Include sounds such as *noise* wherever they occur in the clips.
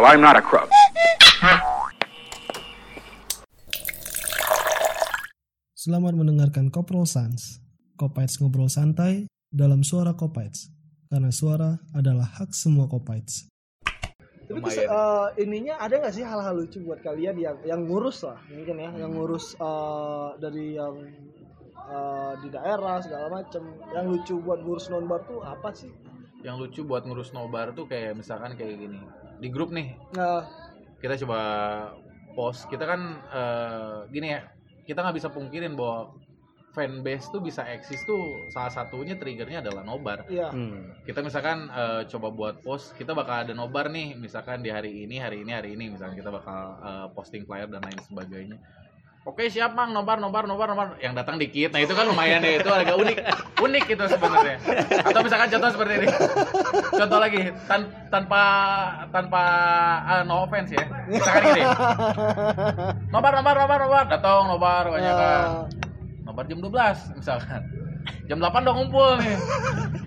Well, I'm not a crook. Selamat mendengarkan Koprol Sans. Kopites ngobrol santai dalam suara Kopites. Karena suara adalah hak semua Kopites. Tapi terus eh, ininya ada nggak sih hal-hal lucu buat kalian yang yang ngurus lah mungkin ya, yang ngurus eh, dari yang eh, di daerah segala macem. Yang lucu buat ngurus nonbar tuh apa sih? yang lucu buat ngurus nobar tuh kayak misalkan kayak gini. Di grup nih. Nah, kita coba post. Kita kan eh, gini ya kita nggak bisa pungkirin bahwa fanbase tuh bisa eksis tuh salah satunya triggernya adalah nobar. Iya. kita misalkan eh, coba buat post kita bakal ada nobar nih misalkan di hari ini hari ini hari ini misalkan kita bakal eh, posting flyer dan lain sebagainya. Oke siap mang. Nobar nobar nobar nobar. Yang datang dikit. Nah itu kan lumayan deh itu agak unik. Unik itu sebenarnya. Atau misalkan contoh seperti ini. Contoh lagi. Tan- tanpa tanpa ah, no offense ya. Misalkan gini. Nobar nobar nobar nobar. Datang nobar banyak kan. Eh, nobar jam 12 misalkan jam 8 udah ngumpul nih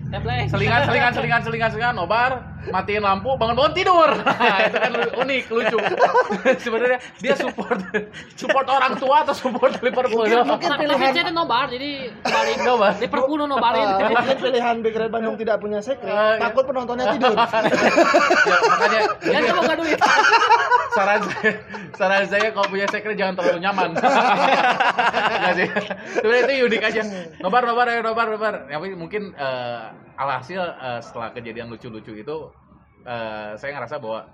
Tepleng. selingan selingan selingan selingan selingan nobar matiin lampu bangun bangun tidur Nah, itu kan unik lucu *laughs* sebenarnya dia support support orang tua atau support Liverpool Mungkin Tapi pilihan- saya itu nobar jadi balik Nobar. Liverpool nobarin. eh, *laughs* mungkin pilihan Big Red Bandung tidak punya sekre, Eh, iya. takut penontonnya tidur. *laughs* ya, makanya Kan kamu gak duit. saran saya saran saya kalau punya secret jangan terlalu nyaman Nggak sih sebenarnya itu unik aja nobar nobar ayo nobar nobar tapi mungkin eh, alhasil eh, setelah kejadian lucu-lucu itu eh, saya ngerasa bahwa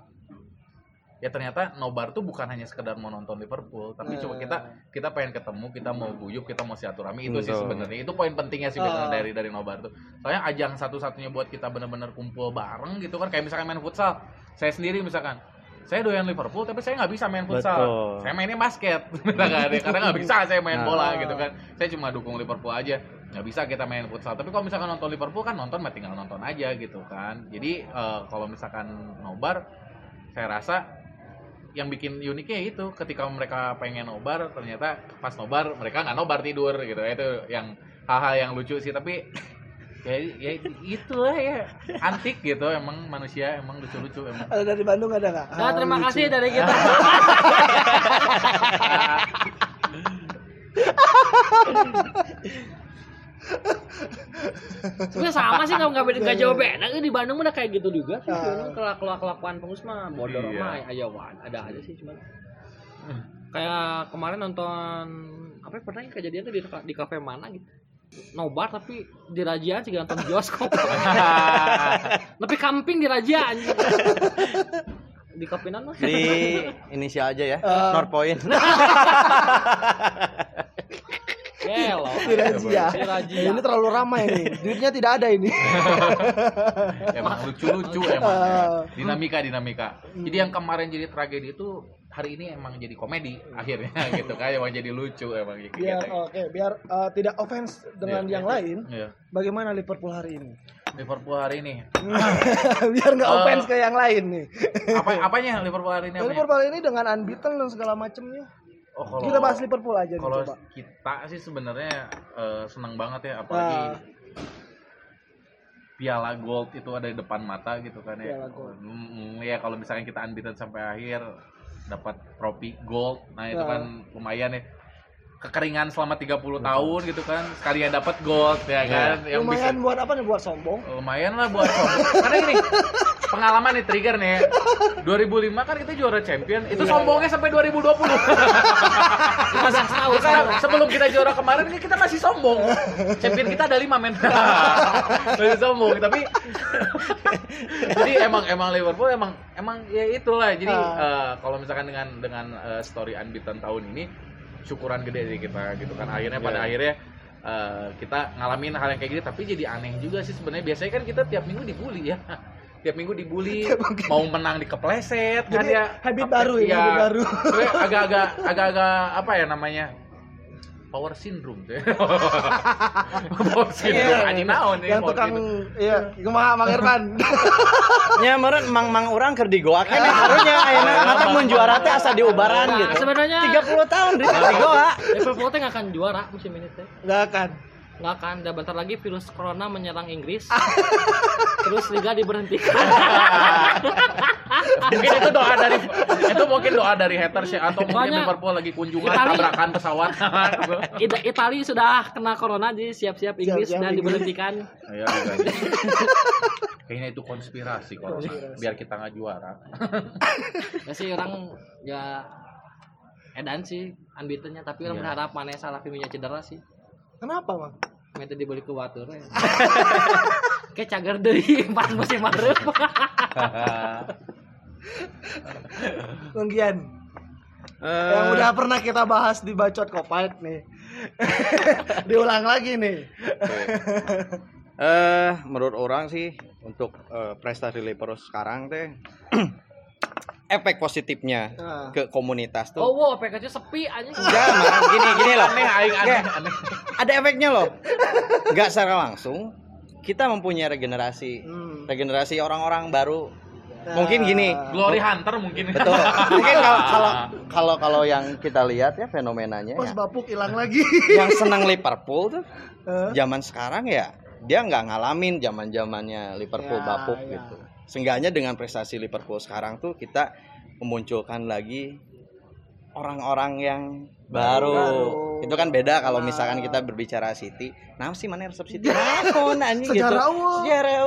ya ternyata nobar tuh bukan hanya sekedar mau nonton Liverpool tapi cuma kita kita pengen ketemu kita mau guyup kita mau silaturahmi. Itu sih sebenarnya. Itu poin pentingnya sih Ah. dari dari nobar tuh. Soalnya ajang satu-satunya buat kita bener-bener kumpul bareng gitu kan kayak misalkan main futsal. Saya sendiri misalkan saya doyan Liverpool tapi saya nggak bisa main futsal. Betul. saya mainnya basket misalkan *laughs* ya. karena nggak bisa saya main Nah. bola gitu kan. Saya cuma dukung Liverpool aja nggak bisa kita main futsal. Tapi kalau misalkan nonton Liverpool kan nonton mah tinggal nonton aja gitu kan. Jadi eh, kalau misalkan nobar saya rasa yang bikin uniknya itu. Ketika mereka pengen nobar ternyata pas nobar mereka nggak nobar tidur gitu. Itu yang hal-hal yang lucu sih. Tapi *laughs* ya ya itulah ya. Antik gitu. Emang manusia emang lucu-lucu emang. Ada dari Bandung ada nggak? Nah, terima lucu. kasih dari kita. *laughs* Sebenarnya sama sih kalau nggak beda nggak jauh beda. Di Bandung udah kayak gitu juga sih. Ah. Kalau kelak kelakuan pengus mah bodoh Iya. mah aja wan. Ada aja sih cuman. Kayak kemarin nonton apa ya, pernah yang kejadian tuh di di kafe mana gitu. Nobar tapi di Raja sih nonton bioskop. *laughs* Tapi camping di Raja anjing. Di kafinan mah. Di inisial aja ya, Eh. North Point. *laughs* Gelo. Di Razia. Di Razia. Eh, Ini terlalu ramai nih. Duitnya tidak ada ini. *laughs* emang lucu-lucu emang *laughs* dinamika dinamika jadi yang kemarin jadi tragedi itu hari ini emang jadi komedi akhirnya *laughs* gitu kan emang jadi lucu emang gitu Biar oke, biar eh, tidak offense dengan Iya. yang lain. Iya. Bagaimana Liverpool hari ini? Liverpool hari ini biar nggak Eh. offense ke yang lain nih. apa apanya Liverpool hari ini apanya? Liverpool hari ini dengan unbeaten dan segala macamnya. Oh, kalau Kita bahas Liverpool aja nih kalau coba. kita sih sebenarnya eh, senang banget ya apalagi Ah. piala gold itu ada di depan mata gitu kan ya. Piala gold. Mm, ya kalau misalnya kita unbeaten sampai akhir dapat trofi gold. Nah, itu Ah. kan lumayan ya. Kekeringan selama 30 tahun gitu kan. Sekalian dapat gold ya kan yang bisa Lumayan buat apa nih? Buat sombong. lumayan lah buat sombong. Karena gini, *laughs* pengalaman nih trigger nih. 2005 kan kita juara champion, itu sombongnya sampai 2020. Masa tahu sebelum kita juara kemarin kita masih sombong. Champion kita ada 5 men. *laughs* masih sombong, tapi jadi emang emang Liverpool emang emang ya itulah. Jadi eh, kalau misalkan dengan dengan eh, story unbeaten tahun ini syukuran gede sih kita gitu kan. Akhirnya pada akhirnya eh, kita ngalamin hal yang kayak gini tapi jadi aneh juga sih sebenarnya biasanya kan kita tiap minggu dibully ya tiap minggu dibully *laughs* mau menang dikepleset kan Jadi ya habit baru ini, iya. habit baru. Agak-agak agak-agak apa ya namanya power syndrome teh. *laughs* power syndrome anjing naon nih. Yang tukang iya kumaha Mang Irfan *laughs* Nya meureun mang-mang urang keur digoa keneh karunya ayeuna mata mun juara teh asa diubaran Nah, gitu. sebenarnya 30 tahun di digoa. Liverpool teh akan juara musim ini teh nggak akan nggak akan dan bentar lagi virus corona menyerang Inggris. *laughs* Terus liga diberhentikan. *laughs* Mungkin itu doa dari itu mungkin doa dari haters ya. Atau mungkin Pokoknya- Liverpool lagi kunjungan Itali- tabrakan pesawat. *laughs* Ida- Itali sudah kena corona jadi siap-siap Inggris Siap-siap dan Inggris. diberhentikan. Iya, juga. Kayaknya itu konspirasi corona biar kita nggak juara. ya sih orang ya edan sih unbeatennya tapi orang Iya. berharap mana salah Firmino cedera sih. Kenapa Mang Mete dibeli ke watur ya. *laughs* Kayak cager dari pas musim Maret. Lenggian *laughs* Eh, yang udah pernah kita bahas di bacot kopait nih *laughs* diulang lagi nih Eh, menurut orang sih untuk eh, prestasi Liverpool sekarang teh *clears throat* efek positifnya Nah. ke komunitas tuh. Oh wow, PKC sepi anjing. Enggak, Mang. gini gini loh. Aneh, aneh, Nggak, aneh. ada efeknya loh. Enggak secara langsung kita mempunyai regenerasi Hmm. regenerasi orang-orang baru. Mungkin gini, Glory Hunter mungkin. betul. *laughs* Mungkin kalau kalau kalau kalau yang kita lihat ya fenomenanya pas ya, bapuk hilang lagi yang senang Liverpool tuh Eh, zaman sekarang ya dia nggak ngalamin zaman zamannya Liverpool Ya, bapuk ya. gitu. Seenggaknya dengan prestasi Liverpool sekarang tuh kita memunculkan lagi orang-orang yang baru. Baru. Itu kan beda kalau Nah. misalkan kita berbicara City. Nah sih mana resep City? Nah, anjing gitu. sejarah awal Sejarah.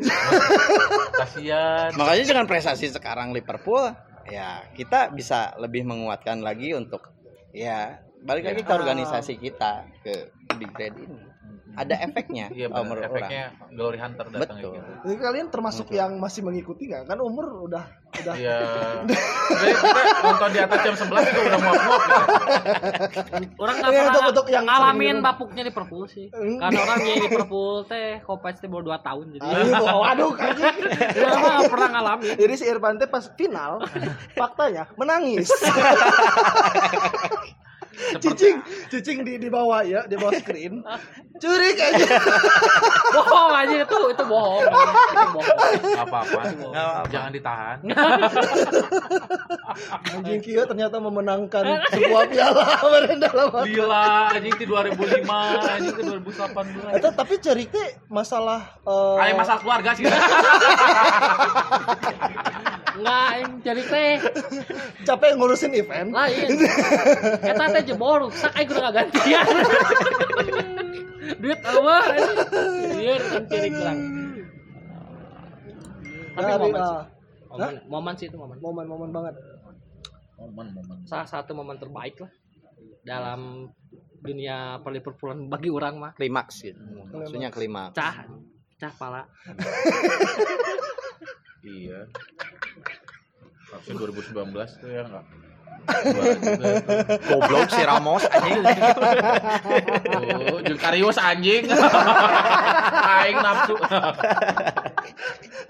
*laughs* Kasihan. Makanya dengan prestasi sekarang Liverpool ya kita bisa lebih menguatkan lagi untuk ya balik lagi ke Ya. organisasi kita ke Big Red ini. Ada efeknya *laughs* Iya benar. menurut orang. Efeknya Glory Hunter datang Betul. gitu. Jadi kalian termasuk yang masih mengikuti nggak? Kan umur udah udah Iya. *laughs* Nonton di atas jam 11 juga udah muak-muak gitu. Orang nggak pernah untuk- untuk yang ngalamin sering di bapuknya Liverpool sih. Hmm. Karena orang yang Liverpool teh Kopets teh baru 2 tahun jadi. Ayo, waduh mah nggak pernah ngalamin. Jadi si Irfan teh pas final faktanya menangis. *laughs* cicing, cicing di di bawah ya, di bawah screen. Curik aja. *laughs* Bohong aja itu itu bohong. Itu bohong. Nggak apa-apa. Jangan ditahan. *laughs* Anjing kieu ternyata memenangkan *laughs* sebuah piala dalam. Lila anjing di 2005, anjing ke 2018. Eta tapi cerik teh masalah eh, Kayak masalah keluarga sih. Enggak, yang jadi teh capek ngurusin event. lain. Eta teh jebol rusak aing kudu ngagantian. Duit *laughs* anjing. Iya, kan ciri kurang. Tapi Dari, momen sih. Momen, momen sih itu momen. momen-momen banget. Momen-momen. Salah satu momen terbaik lah dalam dunia perliverpoolan bagi orang mah. Klimaks gitu. Maksudnya klimaks. Cah, cah pala. Iya. Harusnya 2019 tuh ya enggak. Goblok si Ramos anjing. Jeung Karius anjing. Aing nafsu.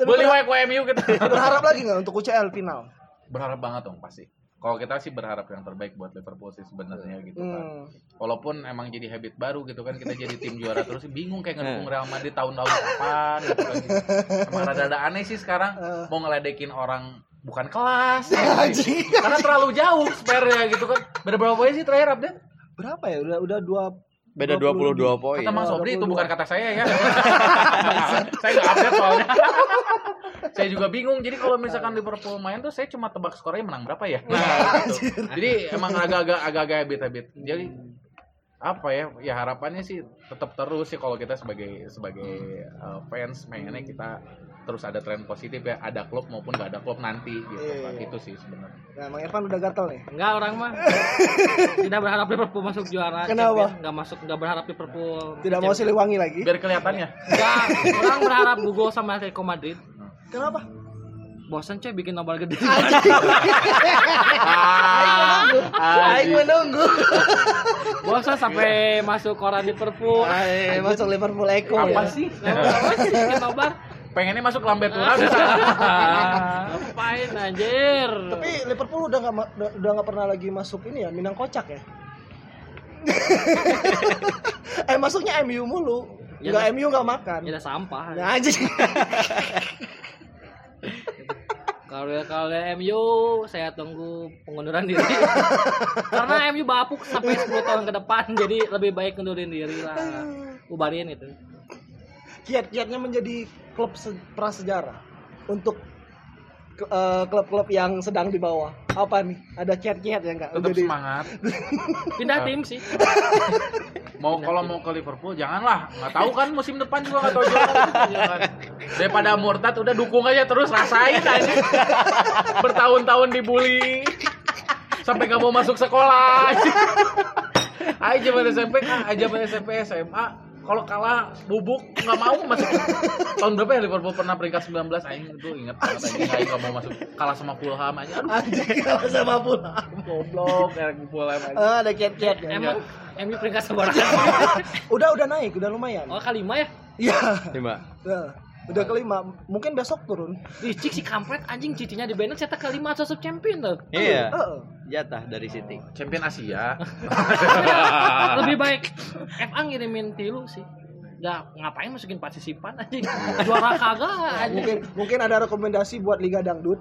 Beli wae ku MU gitu. Berharap lagi nggak untuk UCL final? Berharap banget dong pasti. Kalau kita sih berharap yang terbaik buat Liverpool sih sebenarnya gitu kan. Hmm. Walaupun emang jadi habit baru gitu kan kita jadi tim juara terus bingung kayak ngedukung Real Madrid tahun-tahun kapan gitu kan. Emang rada-rada aneh sih sekarang mau ngeledekin orang bukan kelas *laughs* ya, Anjing. karena terlalu jauh spare gitu kan. Beda berapa poin sih terakhir update? Berapa ya? Udah udah dua Beda 22 poin. Kata Mang Oh, Sobri itu 22. bukan kata saya ya. *laughs* saya nggak update soalnya. *laughs* saya juga bingung. Jadi kalau misalkan Liverpool main tuh saya cuma tebak skornya menang berapa ya. Nah, gitu. Jadi emang agak-agak agak-agak habit-habit. Jadi apa ya? Ya harapannya sih tetap terus sih kalau kita sebagai sebagai uh, fans pengennya kita terus ada tren positif ya ada klub maupun gak ada klub nanti gitu Iya, kan iya. itu sih sebenarnya Nah, Mang Irfan udah gatel nih. Enggak orang mah *laughs* tidak berharap Liverpool masuk juara. Kenapa? Enggak masuk, enggak berharap Liverpool. Tidak mau Siliwangi lagi. biar kelihatannya Enggak, orang berharap Google sama Atletico Madrid. Kenapa? Bosan coy bikin nobel gede. *laughs* Aing menunggu. Bosan sampai masuk koran Liverpool. Aing masuk Liverpool Eko apa ya. sih Apa sih bikin nobar? Pengennya masuk lambe tura *laughs* bisa Ngapain anjir? Tapi Liverpool udah nggak udah nggak pernah lagi masuk ini ya, Minang kocak ya. *laughs* eh masuknya MU mulu. Ya, Enggak mas- MU enggak makan. Ya sampah. Ya anjing. *laughs* Kalau kalau MU saya tunggu pengunduran diri. Karena MU bapuk sampai 10 tahun ke depan jadi lebih baik ngundurin diri lah. Ubarin itu. Kiat-kiatnya menjadi klub se- prasejarah untuk eh, klub-klub yang sedang di bawah. Apa nih? Ada kiat-kiat ya enggak? tetap semangat *laughs* Pindah tim sih. mau kalau mau ke Liverpool janganlah nggak tahu kan musim depan juga nggak tahu juga *laughs* Ya kan? daripada murtad udah dukung aja terus rasain aja bertahun-tahun dibully sampai nggak mau masuk sekolah *laughs* aja zaman SMP kan aja zaman SMP SMA kalau kalah bubuk nggak mau masuk tahun berapa ya Liverpool pernah peringkat 19 aing itu ingat banget aing aing nggak mau masuk kalah sama Fulham aja aduh Anjing kalau sama pula. goblok kayak Fulham aja Eh, ada kiat-kiatnya. Emang MU peringkat seberapa? *laughs* Udah udah naik, udah lumayan. Oh kelima ya? Iya. Lima. Nah, udah kelima. Mungkin besok turun. Licik si kampret anjing cicinya di Bennett cetak kelima atau champion tuh. Iya. Heeh. Jatah dari City. champion Asia *laughs* Lebih baik *laughs* FA ngirimin tilu sih. Gak ngapain masukin partisipan anjing. Juara kagak anjing. Mungkin mungkin ada rekomendasi buat Liga Dangdut.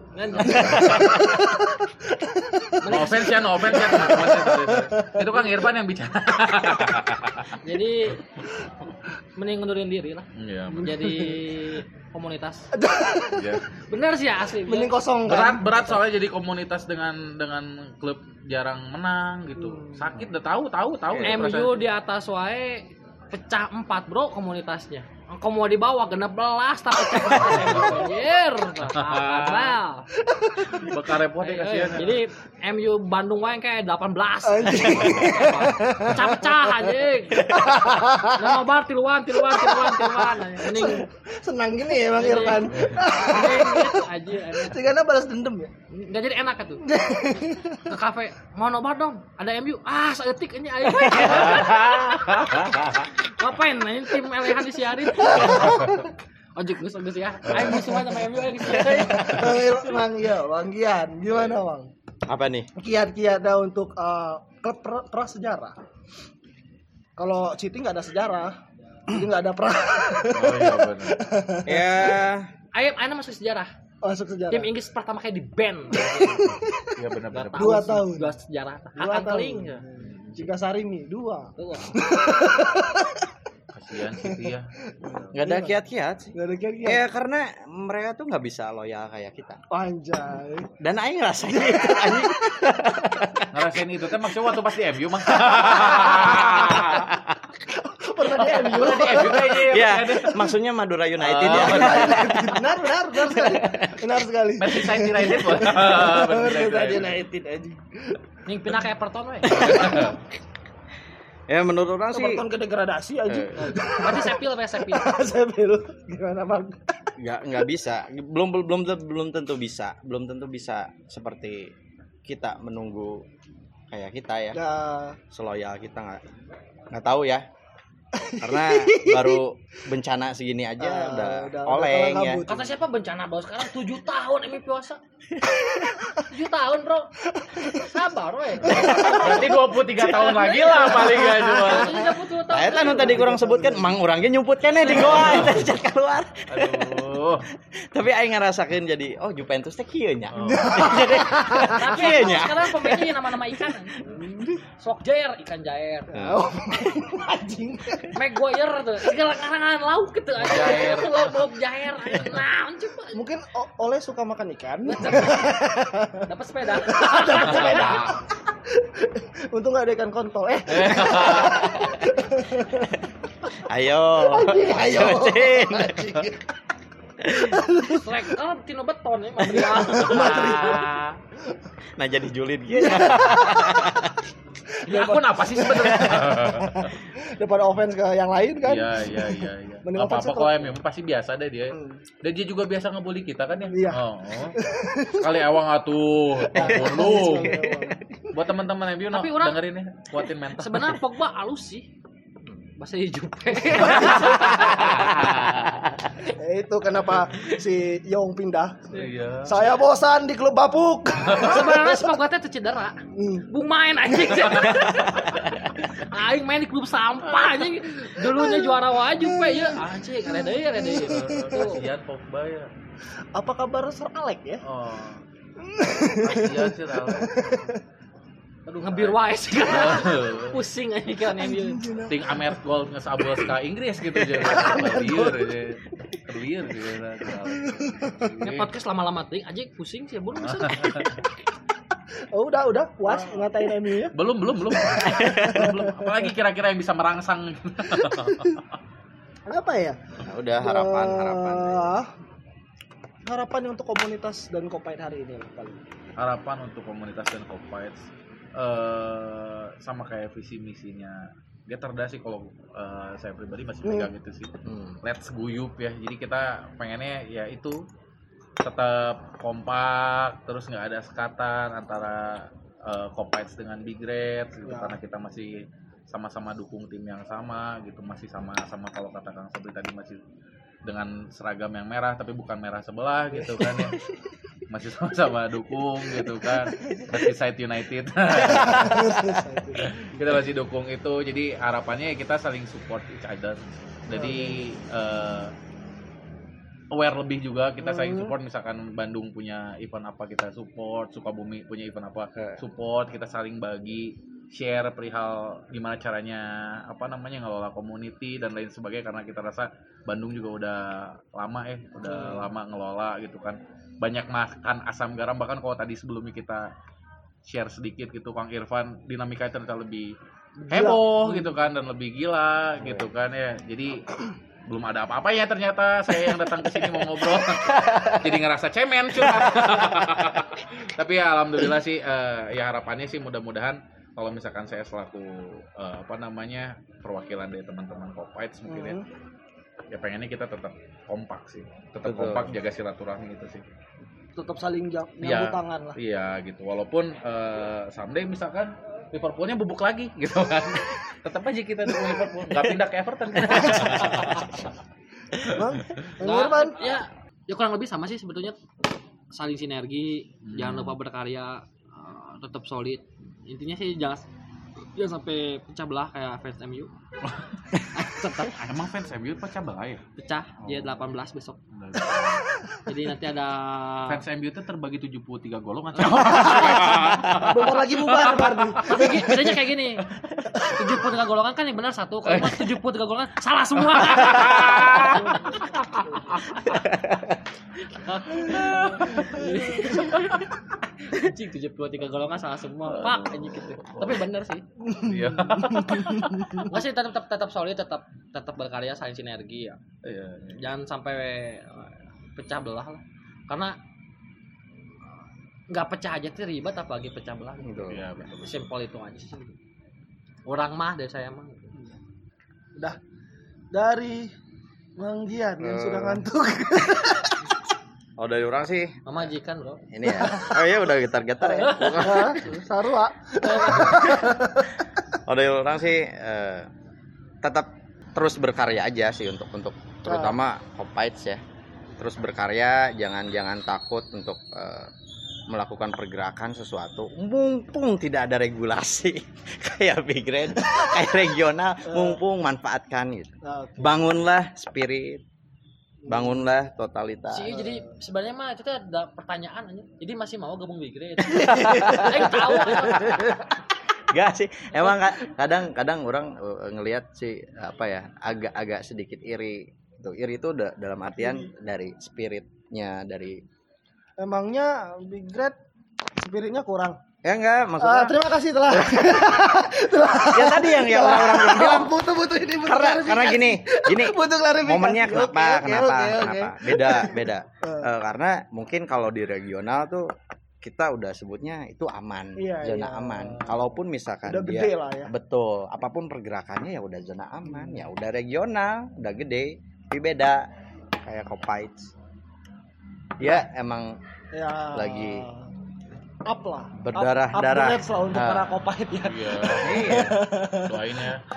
No offense ya, no offense ya *laughs* ya. Itu Kang Irfan yang bicara. Jadi mending ngundurin diri lah. Iya. Menjadi komunitas. iya. Bener sih ya asli. Mending kosong Berat kan. berat soalnya jadi komunitas dengan dengan klub jarang menang gitu. Sakit udah tahu tahu tahu. ya MU di atas wae pecah empat bro komunitasnya. Engkau mau di bawah genep belas tapi anjir. Nah, bakal repot ya kasihan. Jadi MU Bandung wae kayak 18. Anjing. Pecah-pecah anjing. Dan nobar tiluan tiluan tiluan tiluan. Mending Senang gini ya Bang Irfan. mending gitu aja. balas dendam ya. Nggak jadi enak tuh. *laughs* Ke kafe mau nobar dong. Ada MU. Ah, seetik ini ayo. *laughs* Ngapain? Ini tim elehan disiarin. *laughs* Ojek geus geus ya. *laughs* Ayo musuhan sama MU ayo disiarin. Bang Irfan, ya, Bang *laughs* Gian, gimana Bang? Apa nih? Kiat-kiatnya untuk eh, klub pra, prasejarah. Kalau City nggak ada sejarah, jadi nggak ada pra Oh iya benar. Ya, Ayo, ayo masuk sejarah. masuk sejarah. Tim Inggris pertama kali di ban. Iya benar benar. Nggak Dua tahun. Dua sejarah. Dua Akan tahun. Jika Sarimi dua. Tuh. *laughs* Kasihan City ya. nggak ada kiat-kiat sih. Gak ada kiat-kiat. Ya karena mereka tuh nggak bisa loyal kayak kita. Anjay. Dan Aing *laughs* ngerasain itu anjing. Ngerasain itu teh maksudnya waktu pas di MU mah. Pernah di MU. Di MU kayaknya Ya, maksudnya Madura United Oh, ya. benar, benar, benar sekali. Benar sekali. Merseyside United. *laughs* Benar United aja. Ning pindah ke Everton we. *laughs* Ya menurut orang sih Everton ke degradasi aja. Berarti Sepil we Sepil. *laughs* Saya bilang gimana Bang? nggak nggak bisa. Belum belum belum tentu bisa. Belum tentu bisa seperti kita menunggu kayak kita ya. Ya, Seloyal kita nggak nggak tahu ya. Karena baru bencana segini aja Ah, udah, udah- udah oleng kalah ya. kabut. Kata siapa bencana bos sekarang 7 tahun MU puasa. 7 tahun, Bro. Sabar we. Berarti 23 tahun lagi lah paling gak cuma. Ini 30 tahun. Nah, itu anu tadi kurang sebutkan, emang orangnya nyumputkan ya di goa *laughs* itu cat keluar. Aduh. *laughs* Tapi aing ngerasakeun jadi oh Juventus teh kieu nya. Oh. *laughs* emang nya. sekarang pemainnya nama-nama ikan. Sok jair, ikan jair. oh, *laughs* anjing. Maguire tuh. Segala karangan lauk gitu aja. Jair. Lauk jair. Nah, coba. Mungkin Oleh suka makan ikan. Dapat sepeda. Untung nggak ada ikan kontol. Eh, ayo. ayo. Cocin. Selek kan tino beton ya material. Nah jadi julid gitu. Ini akun apa sih sebenarnya? *laughs* Daripada offense ke yang lain kan. Iya iya iya iya. Mending Apa apa kalau MU pasti biasa deh dia. Hmm. Dan dia juga biasa ngebully kita kan ya? Iya. Oh. oh. Sekali awang atuh. *laughs* Ampun lu. Buat teman-teman MU no, Tapi orang- dengerin ya, kuatin mental. Sebenarnya Pogba halus sih. Bahasa Jupe. *laughs* *laughs* Eh, itu kenapa si Yong pindah. Iya. Saya bosan di klub Bapuk. *laughs* Sebenarnya teh teu cedera. Hmm. Bung main anjing. *laughs* Aing main di klub sampah anjing. Dulunya juara waju pe ya. Anjing, ada deui, ada deui. Kasihan Pogba ya. Apa kabar Sir Alex ya? Oh. Kasihan sih Raul. Aduh ngebir wae sih. Pusing anjing kan MU. Ting Amer gol ngesabos ka Inggris gitu aja. Liur aja. Liur gitu. *laughs* Ini podcast lama-lama ting anjing pusing sih belum bisa. *laughs* Oh, udah, udah puas ngatain MU ya. Belum, belum, belum. belum, belum. Apalagi kira-kira yang bisa merangsang. Apa ya? Nah, udah harapan harapan Eh, harapan untuk komunitas dan kopait hari ini paling. Harapan untuk komunitas dan Copites eh sama kayak visi misinya Geterda sih kalau eh, saya pribadi masih pegang itu sih. Hmm. Let's guyup ya. Jadi kita pengennya ya itu tetap kompak, terus nggak ada sekatan antara eh, Copites dengan Big Red gitu Ya. karena kita masih sama-sama dukung tim yang sama gitu, masih sama-sama kalau kata Kang Sabri tadi masih dengan seragam yang merah tapi bukan merah sebelah gitu kan ya. *laughs* Masih sama-sama dukung gitu kan. Merseyside United. *laughs* kita masih dukung itu. Jadi harapannya ya kita saling support each other. Jadi eh, aware lebih juga kita saling Hmm. support. Misalkan Bandung punya event apa kita support Sukabumi punya event apa support kita saling bagi share perihal gimana caranya apa namanya ngelola community dan lain sebagainya. Karena kita rasa Bandung juga udah lama eh udah lama ngelola gitu kan banyak makan asam garam bahkan kalau tadi sebelumnya kita share sedikit gitu Kang Irfan dinamikanya ternyata lebih heboh gitu kan dan lebih gila gitu kan ya. Jadi belum ada apa-apa ya ternyata saya yang datang ke sini mau ngobrol. *laughs* Jadi ngerasa cemen cuma. *laughs* Tapi ya alhamdulillah sih eh, ya harapannya sih mudah-mudahan kalau misalkan saya selaku eh, apa namanya perwakilan dari teman-teman Copites mungkin ya Hmm. ya pengennya kita tetap kompak sih tetap Betul. kompak jaga silaturahmi itu sih Tetap saling jam, Iya. nyambut tangan lah. Iya gitu. Walaupun eh, someday misalkan Liverpoolnya bubuk lagi *laughs* gitu kan. Tetap aja kita dukung Liverpool. Nggak pindah ke Everton. *laughs* Bang, Bang Irfan. ya, ya kurang lebih sama sih sebetulnya saling sinergi, Hmm. jangan lupa berkarya, eh, tetap solid. Intinya sih jangan jangan sampai pecah belah kayak fans MU. *laughs* tetap Ah, Emang fans MU pecah belah ya? pecah dia 18 besok. Jadi nanti ada Fans MU itu terbagi 73 golongan. Bentar lagi bubar, Bardi. tapi bedanya kayak gini. 73 golongan kan yang benar satu, kalau cuma 73 golongan salah semua. *laughs* Anjing 73 golongan salah semua. Pak anjing gitu. Tapi bener sih. Iya. Enggak sih tetap tetap, tetap solid, tetap tetap berkarya saling sinergi ya. Iya. Jangan sampai eh, pecah belah lah. Karena nggak pecah aja tuh ribet apalagi pecah belah. Betul. Iya, betul. betul. Simpel itu aja sih. Orang mah dari saya mah. Udah. Dari Mang Gian yang Eh. sudah ngantuk. *laughs* Oh dari orang sih Memajikan bro. ini ya. Oh iya udah getar-getar ya. *laughs* Sarua. Oh dari orang sih eh, tetap terus berkarya aja sih untuk untuk terutama Copites ya. Terus berkarya, jangan jangan takut untuk eh, melakukan pergerakan sesuatu. Mumpung tidak ada regulasi *laughs* kayak big red, kayak regional, mumpung manfaatkan gitu. Oke. Bangunlah spirit, bangunlah totalitas. Sih jadi sebenarnya mah itu tuh ada pertanyaan aja. Jadi masih mau gabung di grade. Eh *laughs* tahu. Gak sih, emang ka- kadang-kadang orang uh, ngelihat sih apa ya agak-agak sedikit iri. Tuh iri itu da- dalam artian dari spiritnya dari Emangnya Big Red spiritnya kurang. Ya enggak maksudnya terima kasih *laughs* telah. ya tadi yang ya orang-orang belum bilang butuh butuh ini butuh karena klarifikasi. karena gini gini *laughs* butuh klarifikasi. momennya kenapa Oke, oke, kenapa oke, oke. kenapa beda beda Eh. *laughs* Eh, karena mungkin kalau di regional tuh kita udah sebutnya itu aman Iya, zona iya. aman kalaupun misalkan Udah dia gede lah ya. betul apa pun pergerakannya ya udah zona aman ya udah regional udah gede tapi beda kayak Copites dia emang Ya. Lagi up lah. berdarah-darah. Up, upgrade lah untuk Ah. para kopait ya. Iya. *laughs* iya Doain ya. *laughs*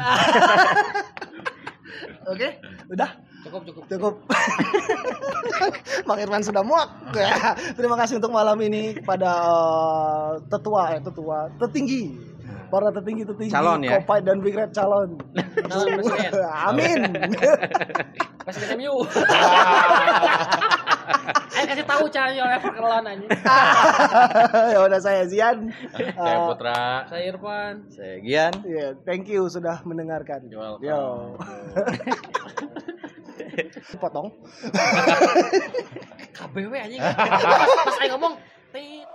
Oke, udah. Cukup cukup. Cukup. *laughs* Bang Irfan sudah muak. Ya, terima kasih untuk malam ini kepada eh, tetua eh tetua, tertinggi. Para tertinggi tertinggi Calon ya? Kopait dan Big Red calon. Calon presiden. Amin. Presiden MU. Tahu caranya oleh perkenalan aja. *laughs* ya udah saya Zian. Saya Putra. Saya Irfan. Saya Gian. ya, thank you sudah mendengarkan. Welcome. Yo. *laughs* Potong. KBW anjing. Pas, pas ayo ngomong. tit.